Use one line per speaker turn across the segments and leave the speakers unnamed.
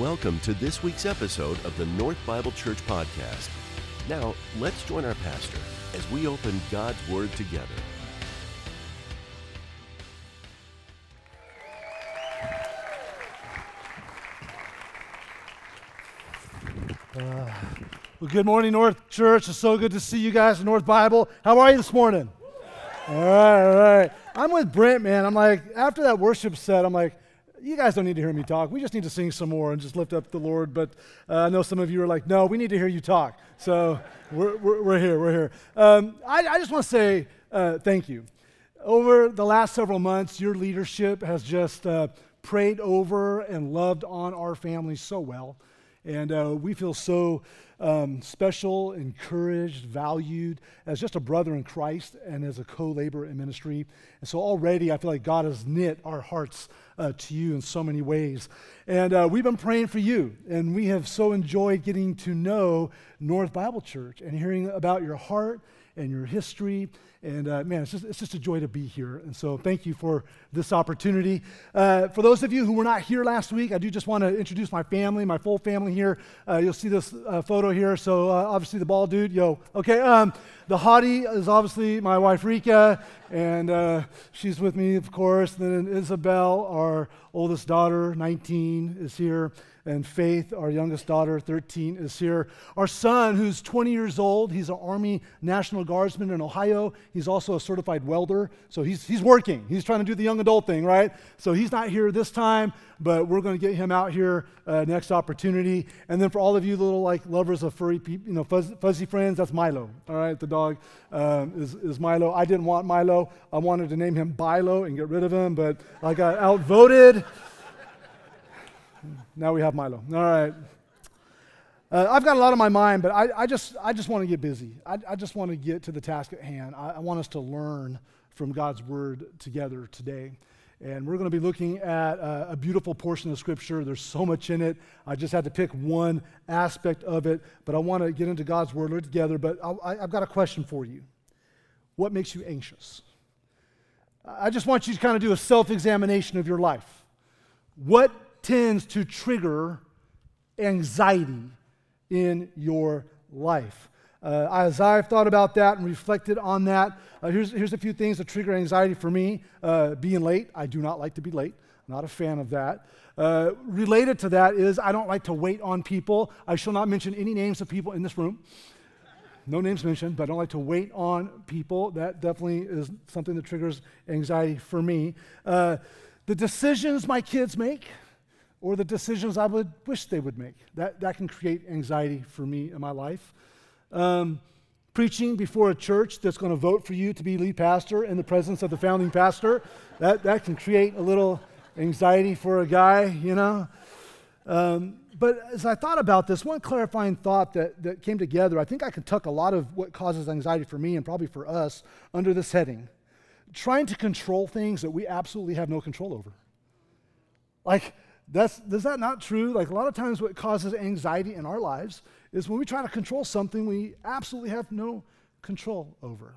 Welcome to this week's episode of the North Bible Church Podcast. Now, let's join our pastor as we open God's Word together.
Uh, well, good morning, North Church. It's so good to see you guys in North Bible. How are you this morning? All right, all right. I'm with Brent, man. I'm like, after that worship set, I'm like, you guys don't need to hear me talk. We just need to sing some more and just lift up the Lord. But uh, I know some of you are like, no, we need to hear you talk. So we're, we're, we're here, we're here. Um, I, I, just want to say uh, thank you. Over the last several months, your leadership has just uh, prayed over and loved on our family so well. And uh, we feel so um, special, encouraged, valued as just a brother in Christ and as a co laborer in ministry. And so already I feel like God has knit our hearts uh, to you in so many ways. And uh, we've been praying for you, and we have so enjoyed getting to know North Bible Church and hearing about your heart and your history and uh, man, it's just, it's just a joy to be here. And so thank you for this opportunity. Uh, for those of you who were not here last week, I do just want to introduce my family, my full family here. Uh, you'll see this uh, photo here. So uh, obviously the bald dude, yo. Okay, um, the hottie is obviously my wife Rika, and uh, she's with me, of course. Then Isabel, our oldest daughter, 19, is here and Faith, our youngest daughter, 13, is here. Our son, who's 20 years old, he's an Army National Guardsman in Ohio. He's also a certified welder, so he's, he's working. He's trying to do the young adult thing, right? So he's not here this time, but we're going to get him out here uh, next opportunity. And then for all of you little like lovers of furry, people, you know, fuzzy, fuzzy friends, that's Milo. All right, the dog um, is, is Milo. I didn't want Milo. I wanted to name him Bilo and get rid of him, but I got outvoted. Now we have Milo. All right. Uh, I've got a lot on my mind, but I, I just, I just want to get busy. I, I, just want to get to the task at hand. I, I, want us to learn from God's word together today. And we're going to be looking at uh, a beautiful portion of Scripture. There's so much in it. I just had to pick one aspect of it, but I want to get into God's word together. But I, I've got a question for you What makes you anxious? I just want you to kind of do a self examination of your life. What tends to trigger anxiety in your life. Uh, as I've thought about that and reflected on that, uh, here's, here's a few things that trigger anxiety for me. Uh, being late, I do not like to be late, not a fan of that. Uh, related to that is I don't like to wait on people. I shall not mention any names of people in this room. No names mentioned, but I don't like to wait on people. That definitely is something that triggers anxiety for me. Uh, the decisions my kids make, or the decisions I would wish they would make. That, that can create anxiety for me in my life. Um, preaching before a church that's going to vote for you to be lead pastor in the presence of the founding pastor, that, that can create a little anxiety for a guy, you know. Um, but as I thought about this, one clarifying thought that, that came together, I think I can tuck a lot of what causes anxiety for me and probably for us under this heading trying to control things that we absolutely have no control over. Like, that's, is that not true? Like a lot of times, what causes anxiety in our lives is when we try to control something we absolutely have no control over.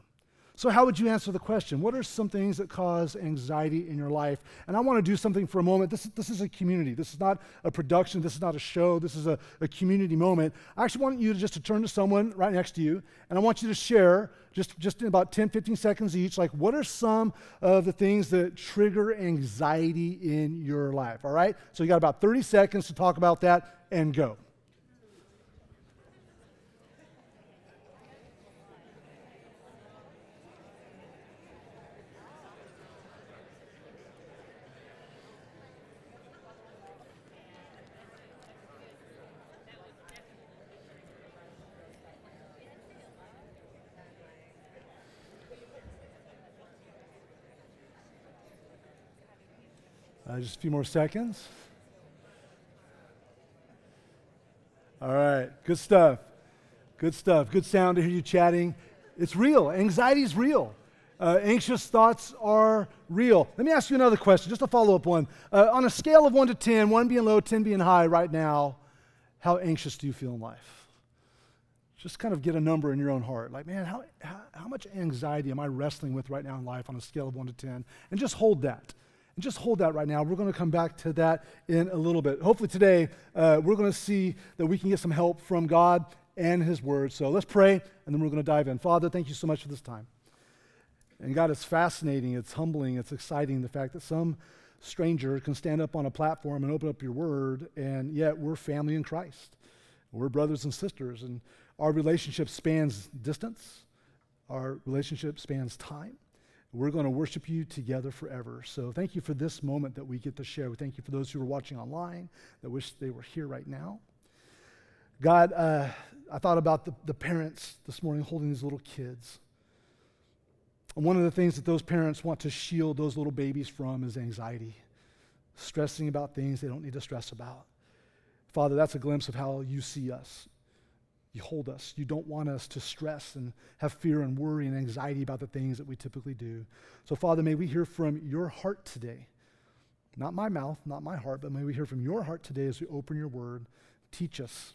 So, how would you answer the question? What are some things that cause anxiety in your life? And I want to do something for a moment. This, this is a community. This is not a production. This is not a show. This is a, a community moment. I actually want you to just to turn to someone right next to you, and I want you to share just, just in about 10, 15 seconds each, like what are some of the things that trigger anxiety in your life? All right? So, you got about 30 seconds to talk about that and go. Uh, just a few more seconds. All right, good stuff. Good stuff. Good sound to hear you chatting. It's real. Anxiety is real. Uh, anxious thoughts are real. Let me ask you another question, just a follow up one. Uh, on a scale of 1 to 10, 1 being low, 10 being high right now, how anxious do you feel in life? Just kind of get a number in your own heart. Like, man, how, how, how much anxiety am I wrestling with right now in life on a scale of 1 to 10? And just hold that. And just hold that right now. We're going to come back to that in a little bit. Hopefully, today, uh, we're going to see that we can get some help from God and His Word. So let's pray, and then we're going to dive in. Father, thank you so much for this time. And God, it's fascinating, it's humbling, it's exciting the fact that some stranger can stand up on a platform and open up your Word, and yet we're family in Christ. We're brothers and sisters, and our relationship spans distance, our relationship spans time. We're going to worship you together forever. So thank you for this moment that we get to share. Thank you for those who are watching online that wish they were here right now. God, uh, I thought about the, the parents this morning holding these little kids. And one of the things that those parents want to shield those little babies from is anxiety, stressing about things they don't need to stress about. Father, that's a glimpse of how you see us. You hold us. You don't want us to stress and have fear and worry and anxiety about the things that we typically do. So, Father, may we hear from your heart today. Not my mouth, not my heart, but may we hear from your heart today as we open your word. Teach us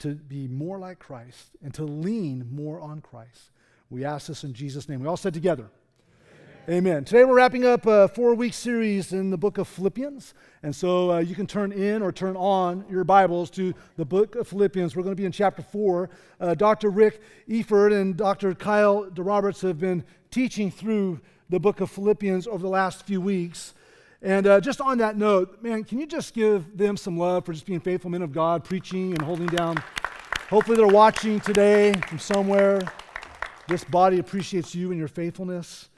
to be more like Christ and to lean more on Christ. We ask this in Jesus' name. We all said together. Amen. Today we're wrapping up a four week series in the book of Philippians. And so uh, you can turn in or turn on your Bibles to the book of Philippians. We're going to be in chapter four. Uh, Dr. Rick Eford and Dr. Kyle DeRoberts have been teaching through the book of Philippians over the last few weeks. And uh, just on that note, man, can you just give them some love for just being faithful men of God, preaching and holding down? Hopefully they're watching today from somewhere. This body appreciates you and your faithfulness.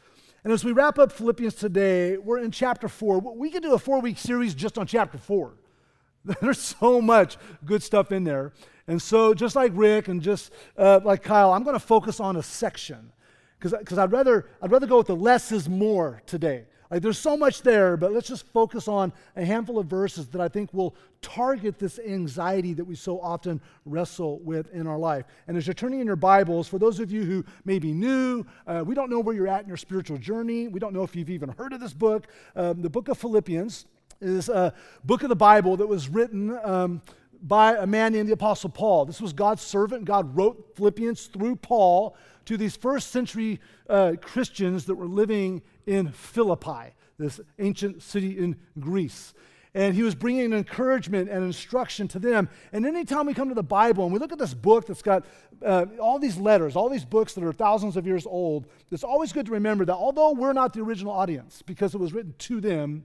And as we wrap up Philippians today, we're in chapter four. We could do a four week series just on chapter four. There's so much good stuff in there. And so, just like Rick and just uh, like Kyle, I'm going to focus on a section because I'd rather, I'd rather go with the less is more today. Like there's so much there, but let's just focus on a handful of verses that I think will target this anxiety that we so often wrestle with in our life. And as you're turning in your Bibles, for those of you who may be new, uh, we don't know where you're at in your spiritual journey. We don't know if you've even heard of this book. Um, the book of Philippians is a book of the Bible that was written. Um, by a man named the Apostle Paul. This was God's servant. God wrote Philippians through Paul to these first century uh, Christians that were living in Philippi, this ancient city in Greece. And he was bringing encouragement and instruction to them. And anytime we come to the Bible and we look at this book that's got uh, all these letters, all these books that are thousands of years old, it's always good to remember that although we're not the original audience because it was written to them,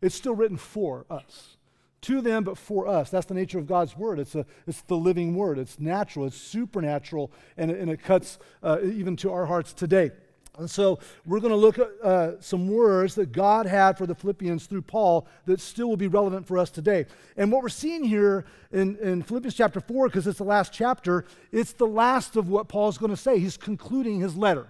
it's still written for us to them, but for us. That's the nature of God's word. It's, a, it's the living word. It's natural, it's supernatural, and, and it cuts uh, even to our hearts today. And so we're going to look at uh, some words that God had for the Philippians through Paul that still will be relevant for us today. And what we're seeing here in, in Philippians chapter 4, because it's the last chapter, it's the last of what Paul's going to say. He's concluding his letter.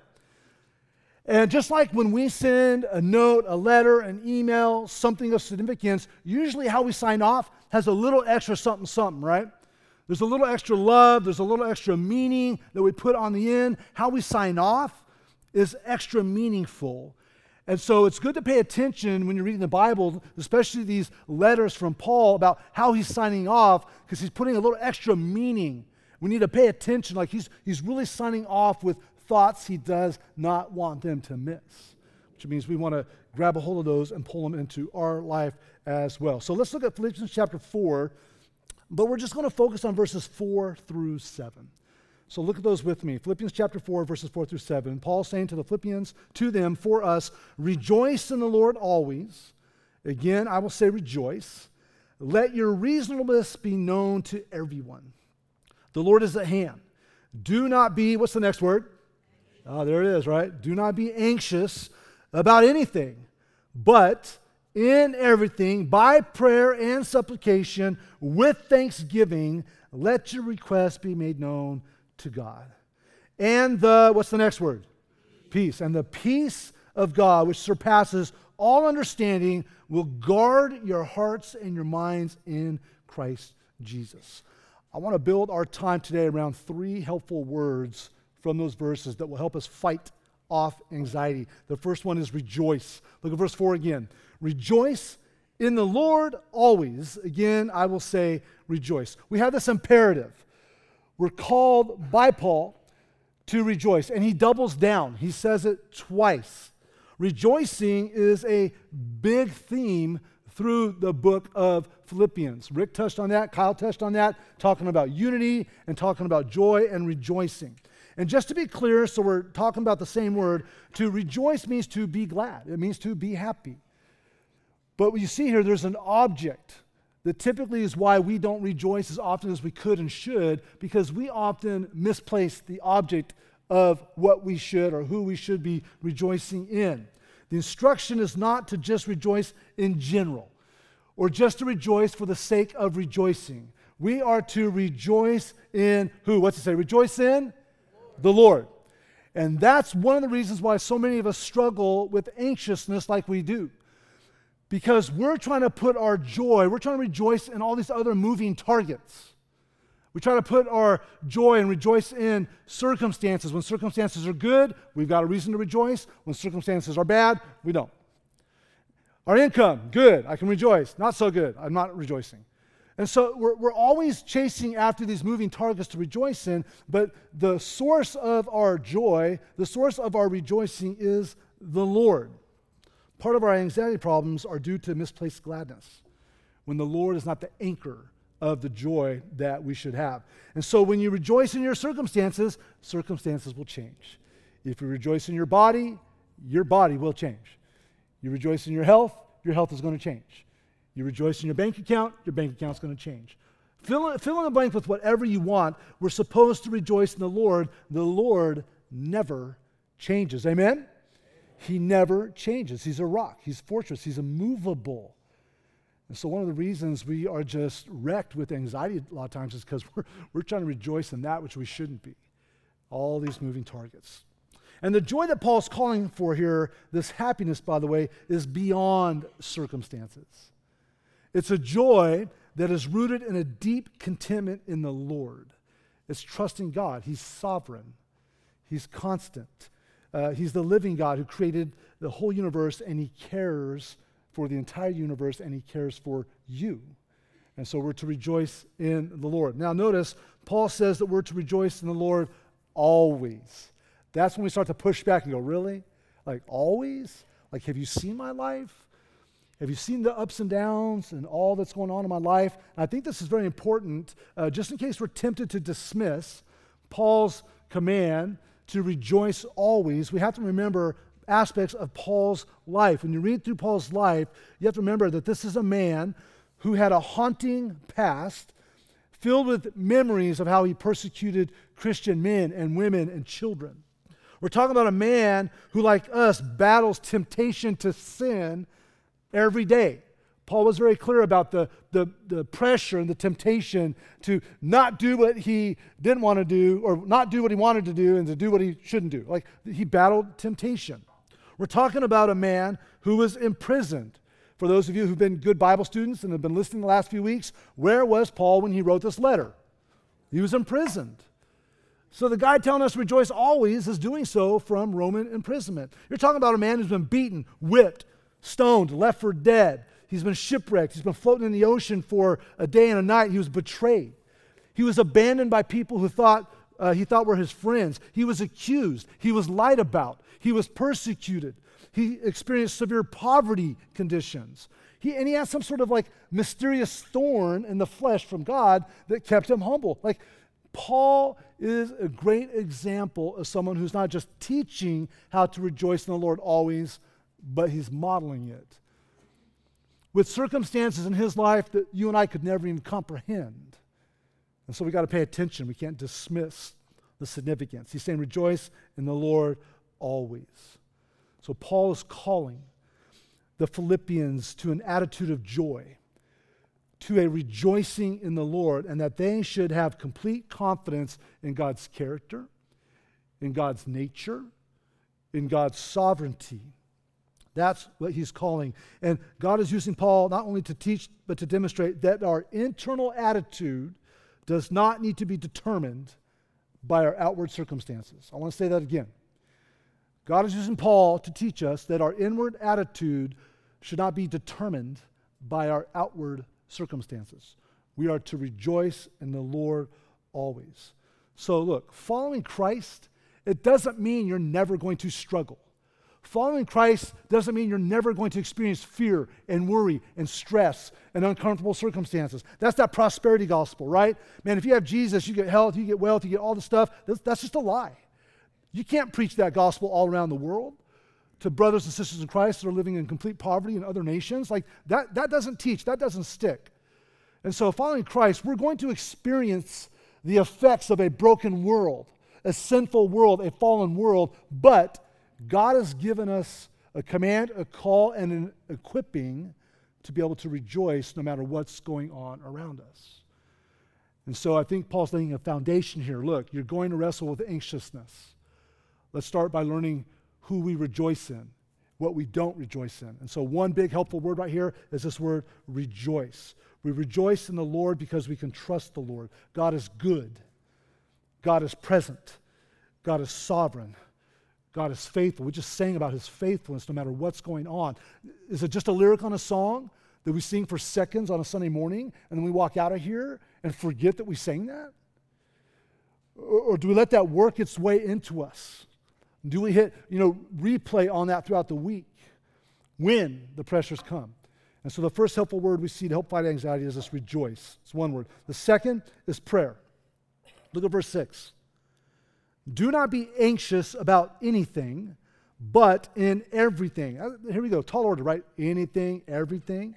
And just like when we send a note, a letter, an email, something of significance, usually how we sign off has a little extra something, something, right? There's a little extra love, there's a little extra meaning that we put on the end. How we sign off is extra meaningful. And so it's good to pay attention when you're reading the Bible, especially these letters from Paul about how he's signing off, because he's putting a little extra meaning. We need to pay attention, like he's, he's really signing off with thoughts he does not want them to miss, which means we want to grab a hold of those and pull them into our life as well. So let's look at Philippians chapter 4, but we're just going to focus on verses 4 through 7. So look at those with me. Philippians chapter 4, verses 4 through 7. Paul saying to the Philippians, to them, for us, rejoice in the Lord always. Again, I will say rejoice. Let your reasonableness be known to everyone. The Lord is at hand. Do not be, what's the next word? Oh, there it is, right? Do not be anxious about anything, but in everything, by prayer and supplication, with thanksgiving, let your requests be made known to God. And the, what's the next word? Peace. And the peace of God, which surpasses all understanding, will guard your hearts and your minds in Christ Jesus. I want to build our time today around three helpful words from those verses that will help us fight off anxiety. The first one is rejoice. Look at verse 4 again. Rejoice in the Lord always. Again, I will say rejoice. We have this imperative. We're called by Paul to rejoice, and he doubles down. He says it twice. Rejoicing is a big theme through the book of Philippians. Rick touched on that, Kyle touched on that, talking about unity and talking about joy and rejoicing. And just to be clear, so we're talking about the same word, to rejoice means to be glad, it means to be happy. But what you see here, there's an object that typically is why we don't rejoice as often as we could and should, because we often misplace the object of what we should or who we should be rejoicing in. The instruction is not to just rejoice in general or just to rejoice for the sake of rejoicing. We are to rejoice in who? What's it say? Rejoice in the Lord. And that's one of the reasons why so many of us struggle with anxiousness like we do. Because we're trying to put our joy, we're trying to rejoice in all these other moving targets. We try to put our joy and rejoice in circumstances. When circumstances are good, we've got a reason to rejoice. When circumstances are bad, we don't. Our income, good, I can rejoice. Not so good, I'm not rejoicing. And so we're, we're always chasing after these moving targets to rejoice in, but the source of our joy, the source of our rejoicing is the Lord. Part of our anxiety problems are due to misplaced gladness when the Lord is not the anchor of the joy that we should have. And so when you rejoice in your circumstances, circumstances will change. If you rejoice in your body, your body will change. You rejoice in your health, your health is going to change. You rejoice in your bank account, your bank account's going to change. Fill in, fill in the blank with whatever you want. We're supposed to rejoice in the Lord. The Lord never changes. Amen? He never changes. He's a rock, He's a fortress, He's immovable. And so, one of the reasons we are just wrecked with anxiety a lot of times is because we're, we're trying to rejoice in that which we shouldn't be. All these moving targets. And the joy that Paul's calling for here, this happiness, by the way, is beyond circumstances. It's a joy that is rooted in a deep contentment in the Lord. It's trusting God. He's sovereign, He's constant. Uh, he's the living God who created the whole universe, and He cares for the entire universe, and He cares for you. And so we're to rejoice in the Lord. Now, notice, Paul says that we're to rejoice in the Lord always. That's when we start to push back and go, Really? Like, always? Like, have you seen my life? Have you seen the ups and downs and all that's going on in my life? I think this is very important, uh, just in case we're tempted to dismiss Paul's command to rejoice always, we have to remember aspects of Paul's life. When you read through Paul's life, you have to remember that this is a man who had a haunting past filled with memories of how he persecuted Christian men and women and children. We're talking about a man who, like us, battles temptation to sin every day. Paul was very clear about the, the, the, pressure and the temptation to not do what he didn't want to do, or not do what he wanted to do, and to do what he shouldn't do. Like he battled temptation. We're talking about a man who was imprisoned. For those of you who've been good Bible students and have been listening the last few weeks, where was Paul when he wrote this letter? He was imprisoned. So the guy telling us rejoice always is doing so from Roman imprisonment. You're talking about a man who's been beaten, whipped, stoned, left for dead He's been shipwrecked. He's been floating in the ocean for a day and a night. He was betrayed. He was abandoned by people who thought uh, he thought were his friends. He was accused. He was lied about. He was persecuted. He experienced severe poverty conditions. He, and he had some sort of like mysterious thorn in the flesh from God that kept him humble. Like Paul is a great example of someone who's not just teaching how to rejoice in the Lord always, but he's modeling it with circumstances in his life that you and I could never even comprehend. And so we got to pay attention. We can't dismiss the significance. He's saying, Rejoice in the Lord always. So Paul is calling the Philippians to an attitude of joy, to a rejoicing in the Lord, and that they should have complete confidence in God's character, in God's nature, in God's sovereignty that's what he's calling. And God is using Paul not only to teach, but to demonstrate that our internal attitude does not need to be determined by our outward circumstances. I want to say that again. God is using Paul to teach us that our inward attitude should not be determined by our outward circumstances. We are to rejoice in the Lord always. So, look, following Christ, it doesn't mean you're never going to struggle. Following Christ doesn't mean you're never going to experience fear and worry and stress and uncomfortable circumstances. That's that prosperity gospel, right? Man, if you have Jesus, you get health, you get wealth, you get all the stuff. That's, that's just a lie. You can't preach that gospel all around the world to brothers and sisters in Christ that are living in complete poverty in other nations. Like that, that doesn't teach, that doesn't stick. And so, following Christ, we're going to experience the effects of a broken world, a sinful world, a fallen world, but God has given us a command, a call, and an equipping to be able to rejoice no matter what's going on around us. And so I think Paul's laying a foundation here. Look, you're going to wrestle with anxiousness. Let's start by learning who we rejoice in, what we don't rejoice in. And so, one big helpful word right here is this word rejoice. We rejoice in the Lord because we can trust the Lord. God is good, God is present, God is sovereign. God is faithful. We just sang about his faithfulness no matter what's going on. Is it just a lyric on a song that we sing for seconds on a Sunday morning and then we walk out of here and forget that we sang that? Or, or do we let that work its way into us? Do we hit, you know, replay on that throughout the week when the pressures come? And so the first helpful word we see to help fight anxiety is this rejoice. It's one word. The second is prayer. Look at verse 6. Do not be anxious about anything, but in everything. Uh, here we go, tall order, right? Anything, everything.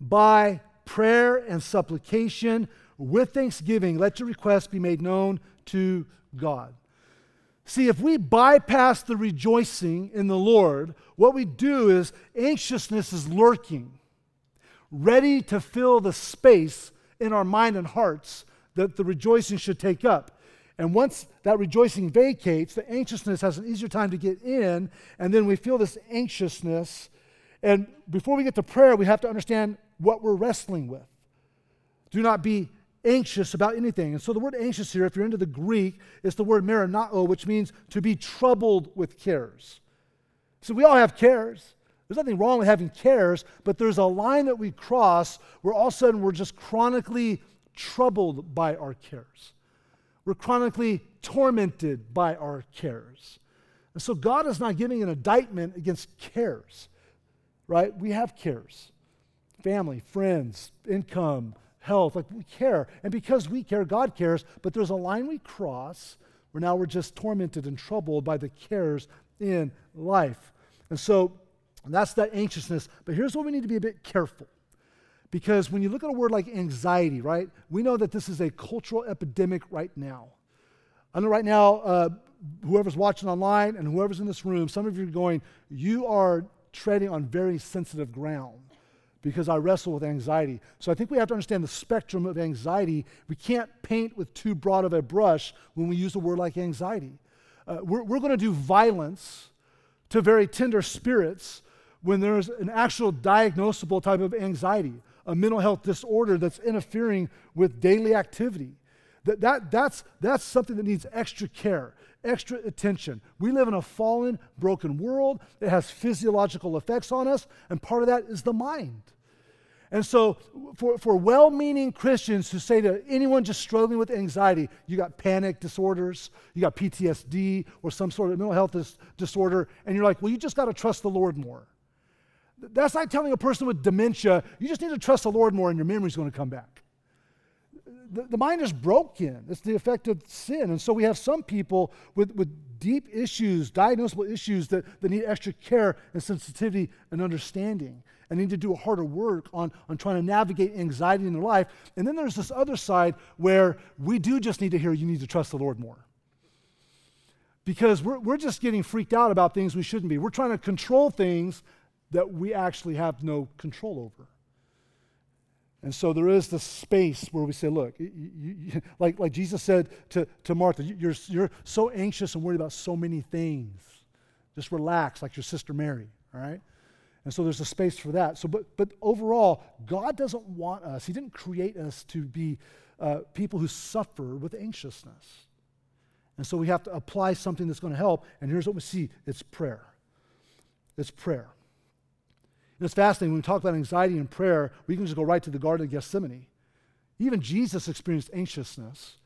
By prayer and supplication, with thanksgiving, let your requests be made known to God. See, if we bypass the rejoicing in the Lord, what we do is anxiousness is lurking, ready to fill the space in our mind and hearts that the rejoicing should take up. And once that rejoicing vacates, the anxiousness has an easier time to get in, and then we feel this anxiousness. And before we get to prayer, we have to understand what we're wrestling with. Do not be anxious about anything. And so the word anxious here, if you're into the Greek, is the word merimnao, which means to be troubled with cares. So we all have cares. There's nothing wrong with having cares, but there's a line that we cross where all of a sudden we're just chronically troubled by our cares. We're chronically tormented by our cares. And so God is not giving an indictment against cares, right? We have cares family, friends, income, health. Like we care. And because we care, God cares. But there's a line we cross where now we're just tormented and troubled by the cares in life. And so that's that anxiousness. But here's what we need to be a bit careful. Because when you look at a word like anxiety, right, we know that this is a cultural epidemic right now. I know right now, uh, whoever's watching online and whoever's in this room, some of you are going, you are treading on very sensitive ground because I wrestle with anxiety. So I think we have to understand the spectrum of anxiety. We can't paint with too broad of a brush when we use a word like anxiety. Uh, we're we're going to do violence to very tender spirits when there's an actual diagnosable type of anxiety a mental health disorder that's interfering with daily activity. That, that, that's, that's something that needs extra care, extra attention. We live in a fallen, broken world. It has physiological effects on us, and part of that is the mind. And so, for, for well meaning Christians who say to anyone just struggling with anxiety, you got panic disorders, you got PTSD, or some sort of mental health dis- disorder, and you're like, well, you just got to trust the Lord more. That's like telling a person with dementia, you just need to trust the Lord more and your memory's going to come back. The, the mind is broken. It's the effect of sin. And so we have some people with, with deep issues, diagnosable issues that, that need extra care and sensitivity and understanding and need to do a harder work on, on trying to navigate anxiety in their life. And then there's this other side where we do just need to hear you need to trust the Lord more because we're, we're just getting freaked out about things we shouldn't be. We're trying to control things that we actually have no control over. And so there is this space where we say, look, you, you, like, like Jesus said to, to Martha, you're, you're so anxious and worried about so many things. Just relax, like your sister Mary, all right? And so there's a space for that. So, but, but overall, God doesn't want us, He didn't create us to be uh, people who suffer with anxiousness. And so we have to apply something that's going to help. And here's what we see it's prayer. It's prayer. And it's fascinating when we talk about anxiety and prayer, we can just go right to the Garden of Gethsemane. Even Jesus experienced anxiousness.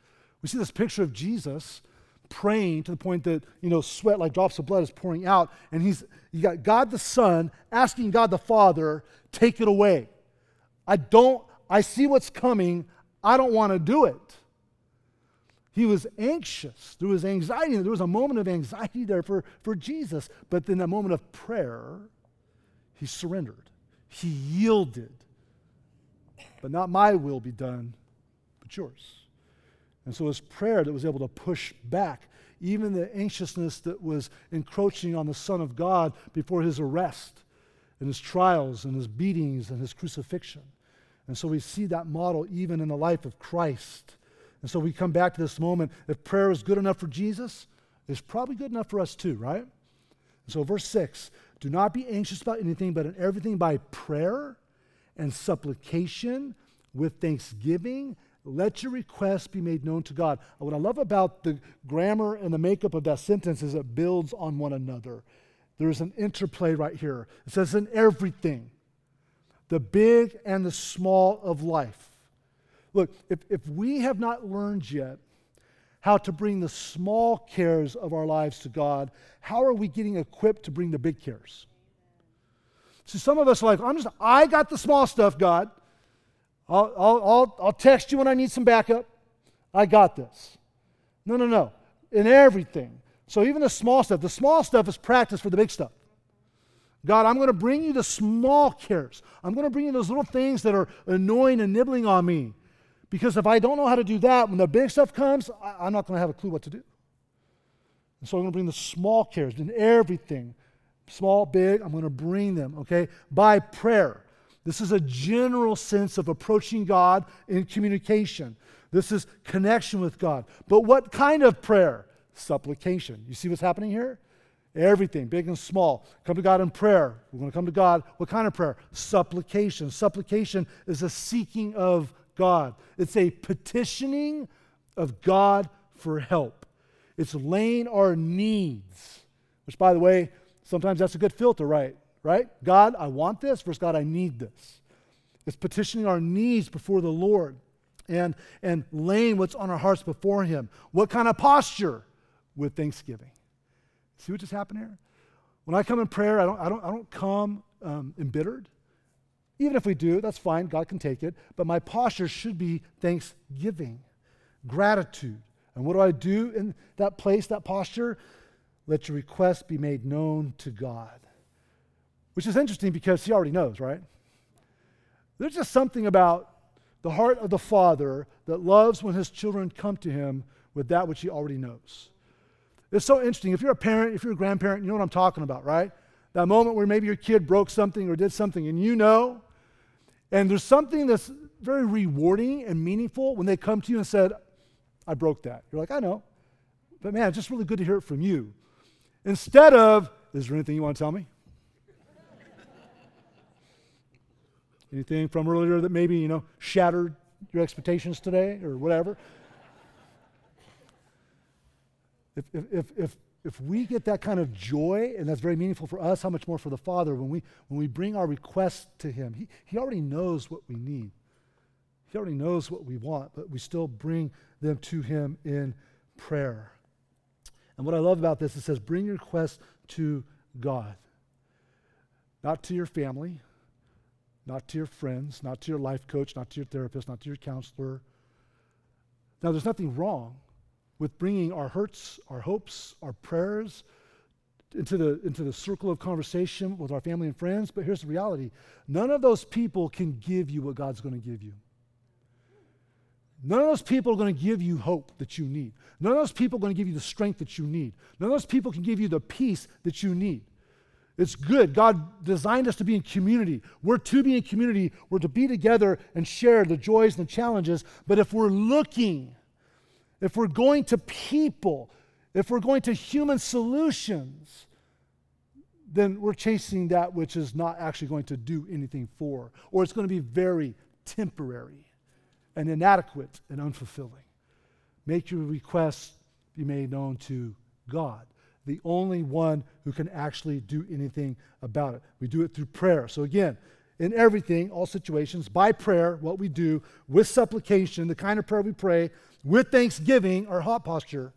We see this picture of Jesus praying to the point that, you know, sweat like drops of blood is pouring out. And he's, you got God the Son asking God the Father, take it away. I don't, I see what's coming. I don't want to do it. He was anxious. There was anxiety. There was a moment of anxiety there for, for Jesus. But then that moment of prayer, he surrendered. He yielded. But not my will be done, but yours. And so was prayer that was able to push back even the anxiousness that was encroaching on the Son of God before his arrest and his trials and his beatings and his crucifixion. And so we see that model even in the life of Christ. And so we come back to this moment. If prayer is good enough for Jesus, it's probably good enough for us too, right? And so, verse 6 do not be anxious about anything, but in everything by prayer and supplication with thanksgiving let your requests be made known to God. What I love about the grammar and the makeup of that sentence is it builds on one another. There's an interplay right here. It says, in everything, the big and the small of life. Look, if, if we have not learned yet how to bring the small cares of our lives to God, how are we getting equipped to bring the big cares? See, some of us are like, I'm just, I got the small stuff, God. I'll, I'll, I'll, I'll text you when I need some backup. I got this. No, no, no. In everything. So even the small stuff, the small stuff is practice for the big stuff. God, I'm going to bring you the small cares. I'm going to bring you those little things that are annoying and nibbling on me. Because if I don't know how to do that, when the big stuff comes, I, am not going to have a clue what to do. And so I'm going to bring the small cares in everything. Small, big, I'm going to bring them, okay? By prayer. This is a general sense of approaching God in communication. This is connection with God. But what kind of prayer? Supplication. You see what's happening here? Everything, big and small. Come to God in prayer. We're going to come to God. What kind of prayer? Supplication. Supplication is a seeking of God, it's a petitioning of God for help. It's laying our needs, which, by the way, sometimes that's a good filter, right? right? God, I want this versus God, I need this. It's petitioning our needs before the Lord and, and laying what's on our hearts before Him. What kind of posture? With thanksgiving. See what just happened here? When I come in prayer, I don't, I don't, I don't come um, embittered. Even if we do, that's fine. God can take it. But my posture should be thanksgiving, gratitude. And what do I do in that place, that posture? Let your request be made known to God. Which is interesting because he already knows, right? There's just something about the heart of the Father that loves when his children come to him with that which he already knows. It's so interesting. If you're a parent, if you're a grandparent, you know what I'm talking about, right? That moment where maybe your kid broke something or did something and you know, and there's something that's very rewarding and meaningful when they come to you and said, I broke that. You're like, I know. But man, it's just really good to hear it from you. Instead of, is there anything you want to tell me? Anything from earlier that maybe, you know, shattered your expectations today or whatever? If, if, if, if we get that kind of joy, and that's very meaningful for us, how much more for the Father when we, when we bring our requests to Him? He, he already knows what we need. He already knows what we want, but we still bring them to Him in prayer. And what I love about this, it says, bring your requests to God, not to your family, not to your friends, not to your life coach, not to your therapist, not to your counselor. Now, there's nothing wrong with bringing our hurts, our hopes, our prayers into the, into the circle of conversation with our family and friends, but here's the reality none of those people can give you what God's going to give you. None of those people are going to give you hope that you need. None of those people are going to give you the strength that you need. None of those people can give you the peace that you need. It's good. God designed us to be in community. We're to be in community. We're to be together and share the joys and the challenges. But if we're looking, if we're going to people, if we're going to human solutions, then we're chasing that which is not actually going to do anything for, or it's going to be very temporary and inadequate and unfulfilling. Make your requests be made known to God the only one who can actually do anything about it. We do it through prayer. So, again, in everything, all situations, by prayer, what we do, with supplication, the kind of prayer we pray, with thanksgiving, our heart posture,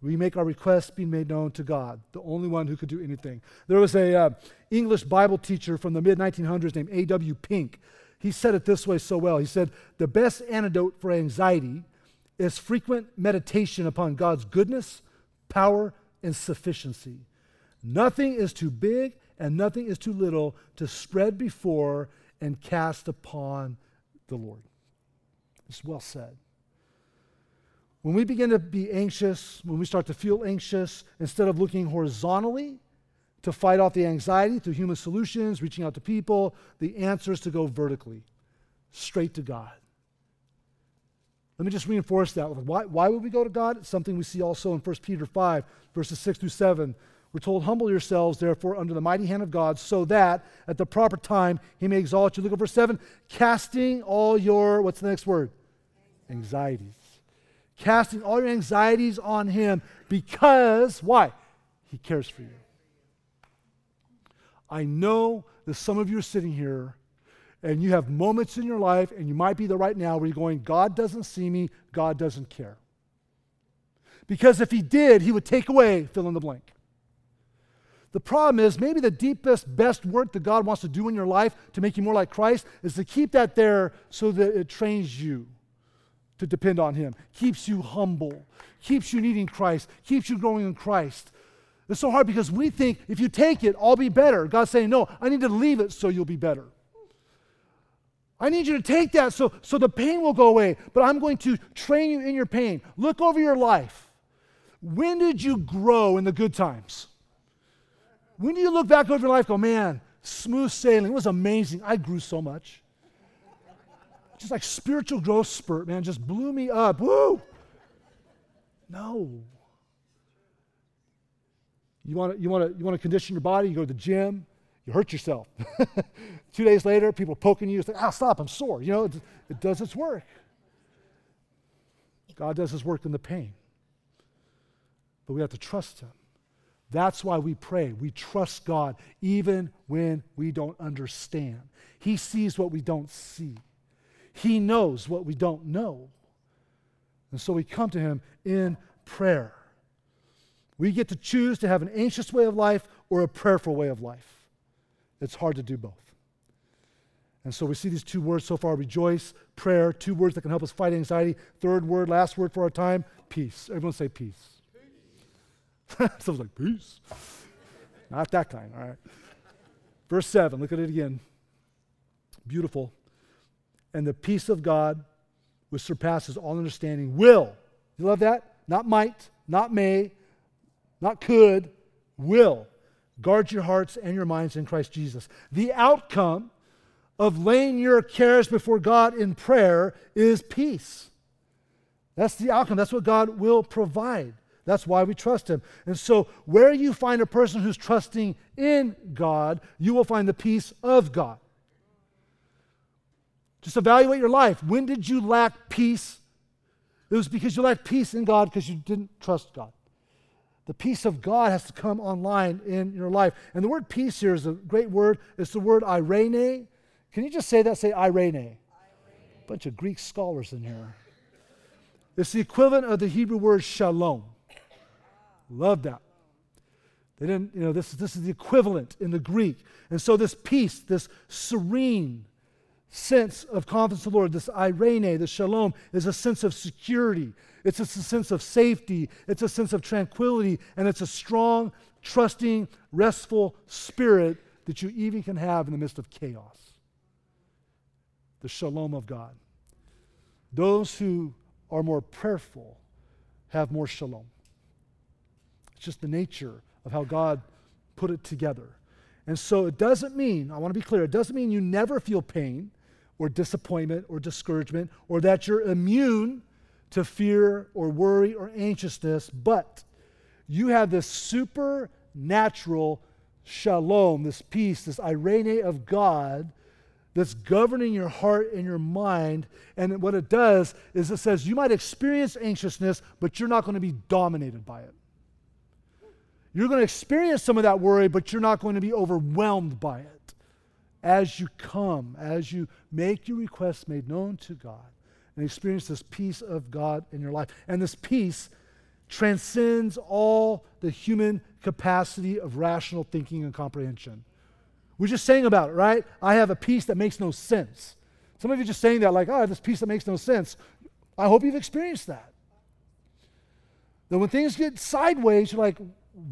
We make our requests be made known to God, the only one who could do anything. There was a uh, English Bible teacher from the mid 1900s named A.W. Pink. He said it this way so well. He said, The best antidote for anxiety is frequent meditation upon God's goodness, power, and sufficiency. Nothing is too big and nothing is too little to spread before and cast upon the Lord. It's well said. When we begin to be anxious, when we start to feel anxious, instead of looking horizontally to fight off the anxiety through human solutions, reaching out to people, the answer is to go vertically, straight to God. Let me just reinforce that. Why, why would we go to God? It's something we see also in 1 Peter 5, verses 6 through 7. We're told, Humble yourselves, therefore, under the mighty hand of God, so that at the proper time he may exalt you. Look at verse 7. Casting all your, what's the next word? Anxieties. Casting all your anxieties on him because, why? He cares for you. I know that some of you are sitting here and you have moments in your life, and you might be there right now where you're going, God doesn't see me, God doesn't care. Because if He did, He would take away fill in the blank. The problem is, maybe the deepest, best work that God wants to do in your life to make you more like Christ is to keep that there so that it trains you to depend on Him, keeps you humble, keeps you needing Christ, keeps you growing in Christ. It's so hard because we think if you take it, I'll be better. God's saying, No, I need to leave it so you'll be better. I need you to take that so, so the pain will go away, but I'm going to train you in your pain. Look over your life. When did you grow in the good times? When do you look back over your life go, man, smooth sailing, it was amazing. I grew so much. Just like spiritual growth spurt, man, just blew me up. Woo! No. You want to you want to you want to condition your body, you go to the gym, you hurt yourself. Two days later, people poking you. It's like, ah, stop, I'm sore. You know, it, it does its work. God does his work in the pain. But we have to trust him. That's why we pray. We trust God even when we don't understand. He sees what we don't see, He knows what we don't know. And so we come to Him in prayer. We get to choose to have an anxious way of life or a prayerful way of life. It's hard to do both. And so we see these two words so far rejoice, prayer, two words that can help us fight anxiety. Third word, last word for our time, peace. Everyone say peace. peace. Someone's like, peace. Not that kind, all right. Verse 7, look at it again. Beautiful. And the peace of God, which surpasses all understanding, will. You love that? Not might, not may, not could, will Guard your hearts and your minds in Christ Jesus. The outcome of laying your cares before God in prayer is peace. That's the outcome. That's what God will provide. That's why we trust Him. And so, where you find a person who's trusting in God, you will find the peace of God. Just evaluate your life. When did you lack peace? It was because you lacked peace in God because you didn't trust God. The peace of God has to come online in your life. And the word peace here is a great word. It's the word irene. Can you just say that? Say irene. irene. Bunch of Greek scholars in here. It's the equivalent of the Hebrew word shalom. Love that. They didn't, you know, this, this is the equivalent in the Greek. And so this peace, this serene sense of confidence in the Lord, this irene, the shalom, is a sense of security, it's a sense of safety, it's a sense of tranquility, and it's a strong, trusting, restful spirit that you even can have in the midst of chaos. The shalom of God. Those who are more prayerful have more shalom. It's just the nature of how God put it together. And so it doesn't mean, I want to be clear, it doesn't mean you never feel pain or disappointment or discouragement or that you're immune to fear or worry or anxiousness, but you have this supernatural shalom, this peace, this irene of God that's governing your heart and your mind. And what it does is it says you might experience anxiousness, but you're not going to be dominated by it. You're going to experience some of that worry, but you're not going to be overwhelmed by it. As you come, as you make your requests made known to God, and experience this peace of God in your life. And this peace transcends all the human capacity of rational thinking and comprehension. We're just saying about it, right? I have a peace that makes no sense. Some of you just saying that, like, oh, I have this peace that makes no sense. I hope you've experienced that. That when things get sideways, you're like,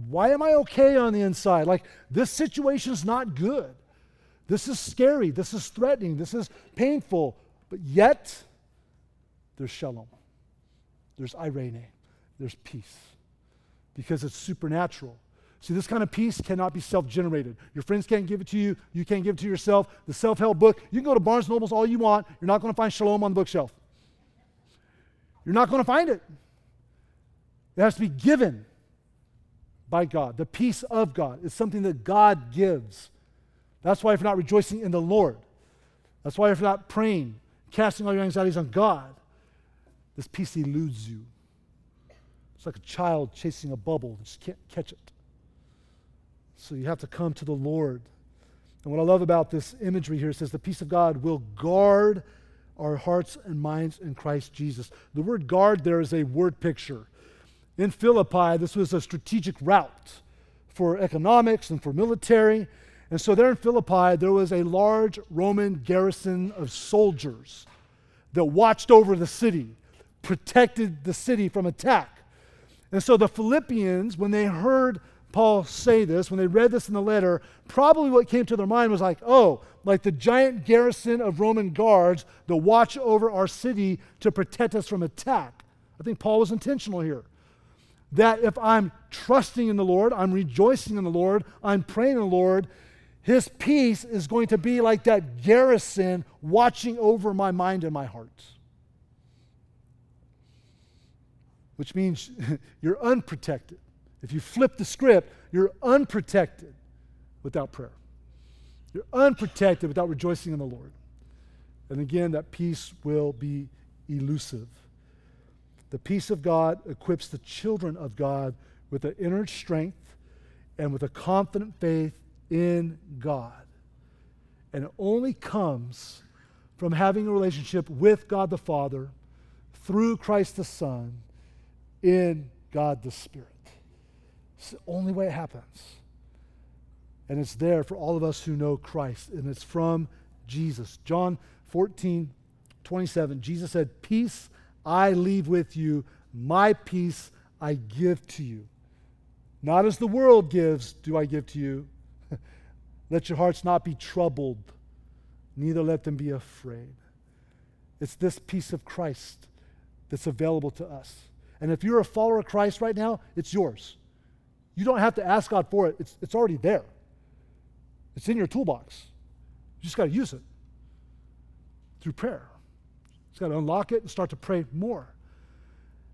why am I okay on the inside? Like, this situation is not good. This is scary. This is threatening. This is painful. But yet, there's shalom. There's eirene. There's peace. Because it's supernatural. See, this kind of peace cannot be self generated. Your friends can't give it to you. You can't give it to yourself. The self help book, you can go to Barnes & Nobles all you want. You're not going to find shalom on the bookshelf. You're not going to find it. It has to be given by God. The peace of God is something that God gives. That's why if you're not rejoicing in the Lord, that's why if you're not praying, casting all your anxieties on God, this peace eludes you. It's like a child chasing a bubble, just can't catch it. So you have to come to the Lord. And what I love about this imagery here it says the peace of God will guard our hearts and minds in Christ Jesus. The word guard there is a word picture. In Philippi, this was a strategic route for economics and for military. And so there in Philippi, there was a large Roman garrison of soldiers that watched over the city, protected the city from attack. And so the Philippians, when they heard Paul say this, when they read this in the letter, probably what came to their mind was like, oh, like the giant garrison of Roman guards that watch over our city to protect us from attack. I think Paul was intentional here that if I'm trusting in the Lord, I'm rejoicing in the Lord, I'm praying in the Lord, his peace is going to be like that garrison watching over my mind and my heart. Which means you're unprotected. If you flip the script, you're unprotected without prayer. You're unprotected without rejoicing in the Lord. And again, that peace will be elusive. The peace of God equips the children of God with an inner strength and with a confident faith in God. And it only comes from having a relationship with God the Father through Christ the Son in God the Spirit. It's the only way it happens. And it's there for all of us who know Christ, and it's from Jesus. John 14, 27, Jesus said, Peace I leave with you, my peace I give to you. Not as the world gives, do I give to you. let your hearts not be troubled, neither let them be afraid. It's this peace of Christ that's available to us. And if you're a follower of Christ right now, it's yours. You don't have to ask God for it, it's, it's already there. It's in your toolbox. You just got to use it through prayer. He's got to unlock it and start to pray more.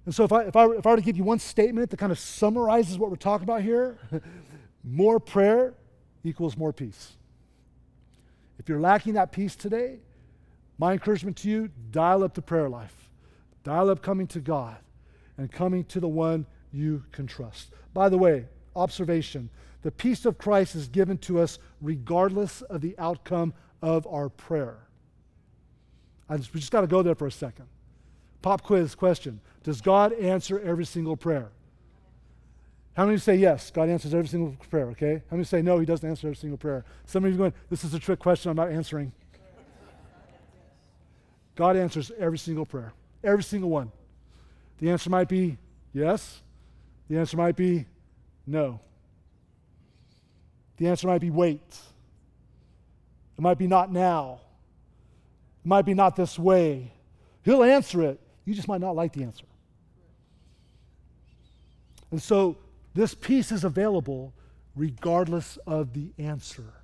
And so, if I, if, I, if I were to give you one statement that kind of summarizes what we're talking about here, more prayer equals more peace. If you're lacking that peace today, my encouragement to you dial up the prayer life, dial up coming to God and coming to the one you can trust. By the way, observation the peace of Christ is given to us regardless of the outcome of our prayer. Just, we just got to go there for a second. Pop quiz question Does God answer every single prayer? How many say yes? God answers every single prayer, okay? How many say no, He doesn't answer every single prayer? Some of you going, This is a trick question I'm not answering. God answers every single prayer, every single one. The answer might be yes, the answer might be no. The answer might be wait. It might be not now. It might be not this way. He'll answer it. You just might not like the answer. And so this peace is available regardless of the answer.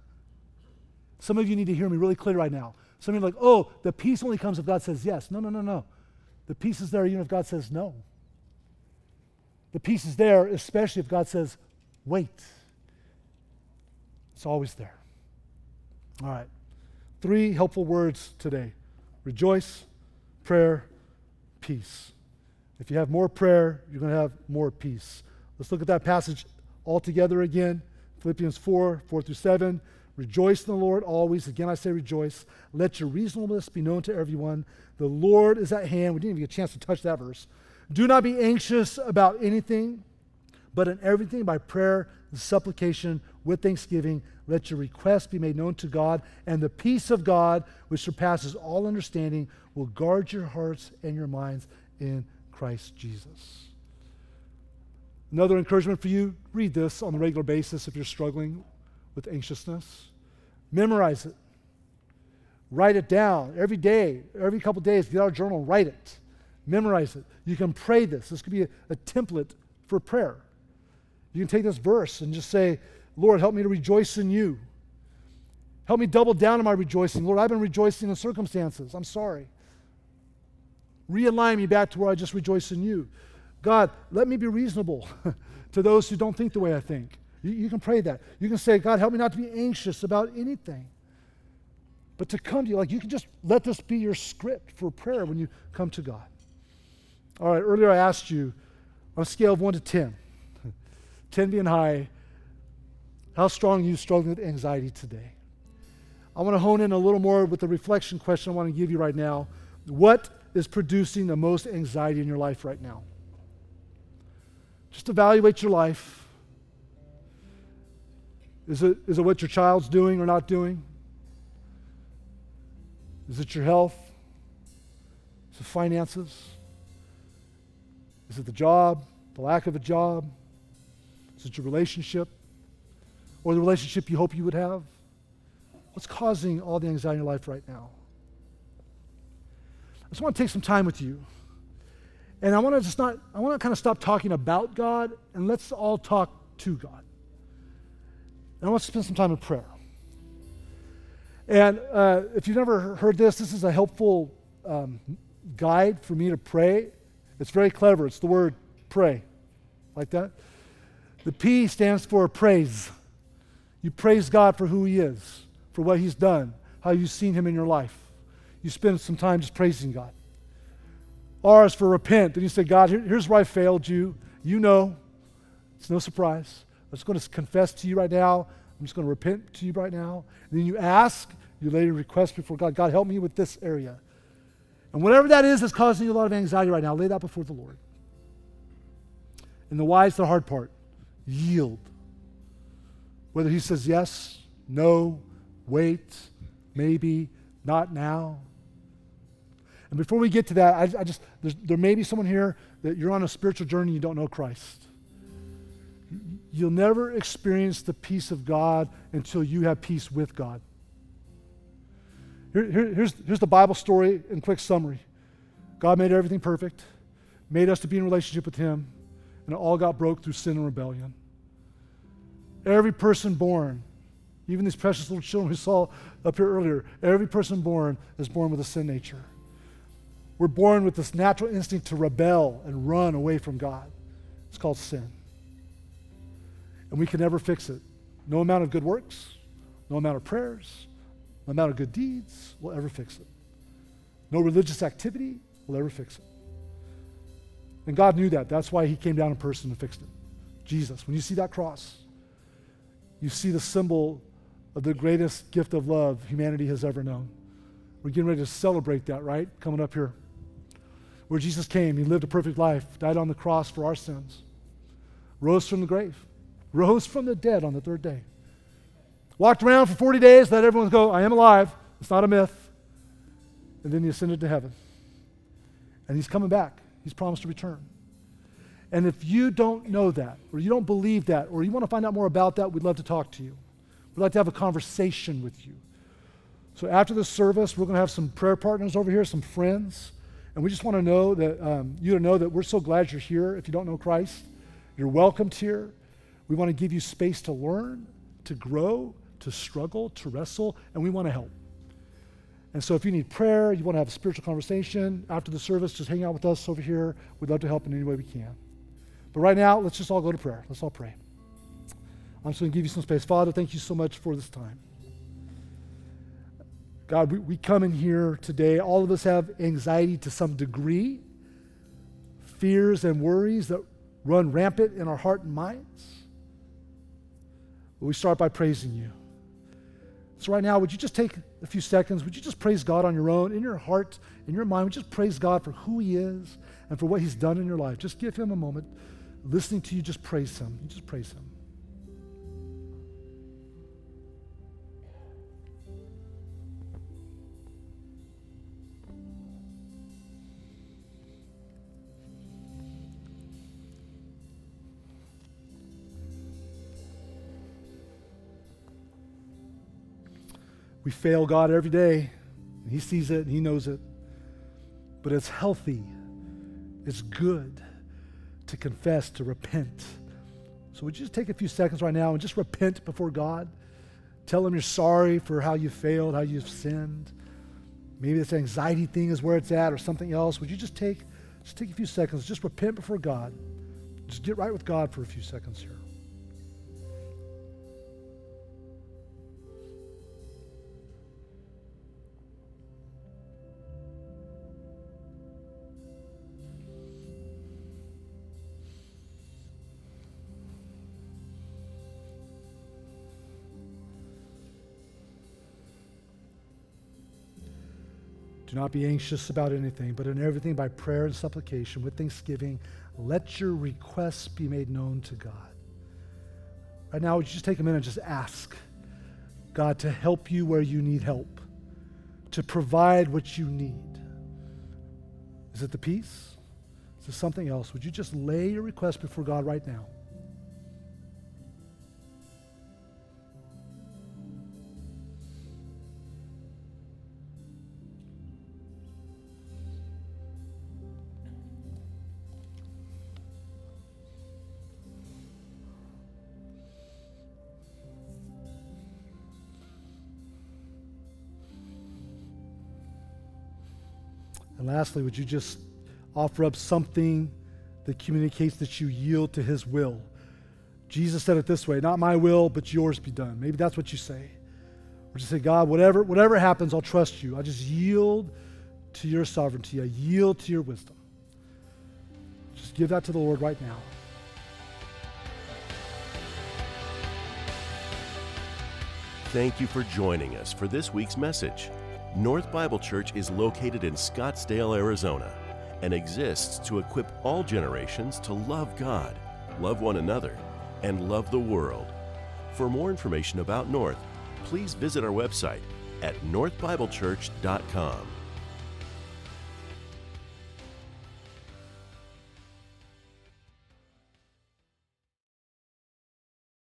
Some of you need to hear me really clear right now. Some of you are like, oh, the peace only comes if God says yes. No, no, no, no. The peace is there even if God says no. The peace is there, especially if God says, wait. It's always there. All right. Three helpful words today rejoice, prayer, peace. If you have more prayer, you're going to have more peace. Let's look at that passage all together again. Philippians 4 4 through 7. Rejoice in the Lord always. Again, I say rejoice. Let your reasonableness be known to everyone. The Lord is at hand. We didn't even get a chance to touch that verse. Do not be anxious about anything, but in everything by prayer and supplication with thanksgiving, let your requests be made known to God, and the peace of God, which surpasses all understanding, will guard your hearts and your minds in Christ Jesus. Another encouragement for you read this on a regular basis if you're struggling with anxiousness. Memorize it. Write it down every day, every couple days. Get out a journal, write it. Memorize it. You can pray this. This could be a, a template for prayer. You can take this verse and just say, Lord, help me to rejoice in you. Help me double down on my rejoicing. Lord, I've been rejoicing in circumstances. I'm sorry. Realign me back to where I just rejoice in you. God, let me be reasonable to those who don't think the way I think. You, you, can pray that. You can say, God, help me not to be anxious about anything. But to come to you, like you can just let this be your script for prayer when you come to God. All right, earlier I asked you on a scale of 1 to 10, 10 being high, how strong are you struggling with anxiety today? I want to hone in a little more with the reflection question I want to give you right now. What is producing the most anxiety in your life right now? Just evaluate your life. Is it, is it what your child's doing or not doing? Is it your health? Is it finances? Is it the job, the lack of a job? Is it your relationship? Or the relationship you hope you would have? What's causing all the anxiety in your life right now? I just want to take some time with you. And I want to just not, I want to kind of stop talking about God and let's all talk to God. And I want to spend some time in prayer. And uh, if you've never heard this, this is a helpful um, guide for me to pray. It's very clever. It's the word pray, like that. The P stands for praise. You praise God for who He is, for what He's done, how you've seen Him in your life. You spend some time just praising God. R is for repent. And you say, God, here, here's where I failed you. You know. It's no surprise. I'm just going to confess to you right now. I'm just going to repent to you right now. And then you ask, you lay your request before God. God, help me with this area. And whatever that is that's causing you a lot of anxiety right now, lay that before the Lord. And the Y is the hard part. Yield. Whether He says yes, no, wait, maybe, not now. And before we get to that, I, I just, there may be someone here that you're on a spiritual journey you don't know Christ. You'll never experience the peace of God until you have peace with God. Here, here, here's, here's the Bible story in quick summary God made everything perfect, made us to be in relationship with Him, and it all got broke through sin and rebellion. Every person born, even these precious little children we saw up here earlier, every person born is born with a sin nature. We're born with this natural instinct to rebel and run away from God. It's called sin. And we can never fix it. No amount of good works, no amount of prayers, no amount of good deeds will ever fix it. No religious activity will ever fix it. And God knew that. That's why He came down in person and fixed it. Jesus. When you see that cross, you see the symbol of the greatest gift of love humanity has ever known. We're getting ready to celebrate that, right? Coming up here. Where Jesus came, He lived a perfect life, died on the cross for our sins, rose from the grave, rose from the dead on the third day. Walked around for 40 days, let everyone go, I am alive. It's not a myth. And then he ascended to heaven. And he's coming back. He's promised to return. And if you don't know that, or you don't believe that, or you want to find out more about that, we'd love to talk to you. We'd like to have a conversation with you. So after the service, we're going to have some prayer partners over here, some friends. And we just want to know that um, you to know that we're so glad you're here. If you don't know Christ, you're welcomed here. We want to give you space to learn, to grow, to struggle, to wrestle, and we want to help. And so if you need prayer, you want to have a spiritual conversation after the service, just hang out with us over here. We'd love to help in any way we can. But right now, let's just all go to prayer. Let's all pray. I'm just going to give you some space. Father, thank you so much for this time. God, we, we come in here today. All of us have anxiety to some degree, fears and worries that run rampant in our heart and minds. But we start by praising you. So, right now, would you just take a few seconds, would you just praise God on your own, in your heart, in your mind? Would you just praise God for who He is and for what He's done in your life? Just give Him a moment. Listening to you, just praise Him. You just praise Him. We fail God every day, and He sees it and He knows it. But it's healthy, it's good to confess, to repent. So, would you just take a few seconds right now and just repent before God? Tell Him you're sorry for how you failed, how you've sinned. Maybe this anxiety thing is where it's at or something else. Would you just take, just take a few seconds, just repent before God? Just get right with God for a few seconds here. Not be anxious about anything, but in everything by prayer and supplication with thanksgiving, let your requests be made known to God. Right now, would you just take a minute and just ask God to help you where you need help, to provide what you need? Is it the peace? Is it something else? Would you just lay your request before God right now? Lastly, would you just offer up something that communicates that you yield to his will? Jesus said it this way, not my will, but yours be done. Maybe that's what you say. Or just say, God, whatever, whatever happens, I'll trust you. I just yield to your sovereignty. I yield to your wisdom. Just give that to the Lord right now.
Thank you for joining us for this week's message. North Bible Church is located in Scottsdale, Arizona, and exists to equip all generations to love God, love one another, and love the world. For more information about North, please visit our website at northbiblechurch.com.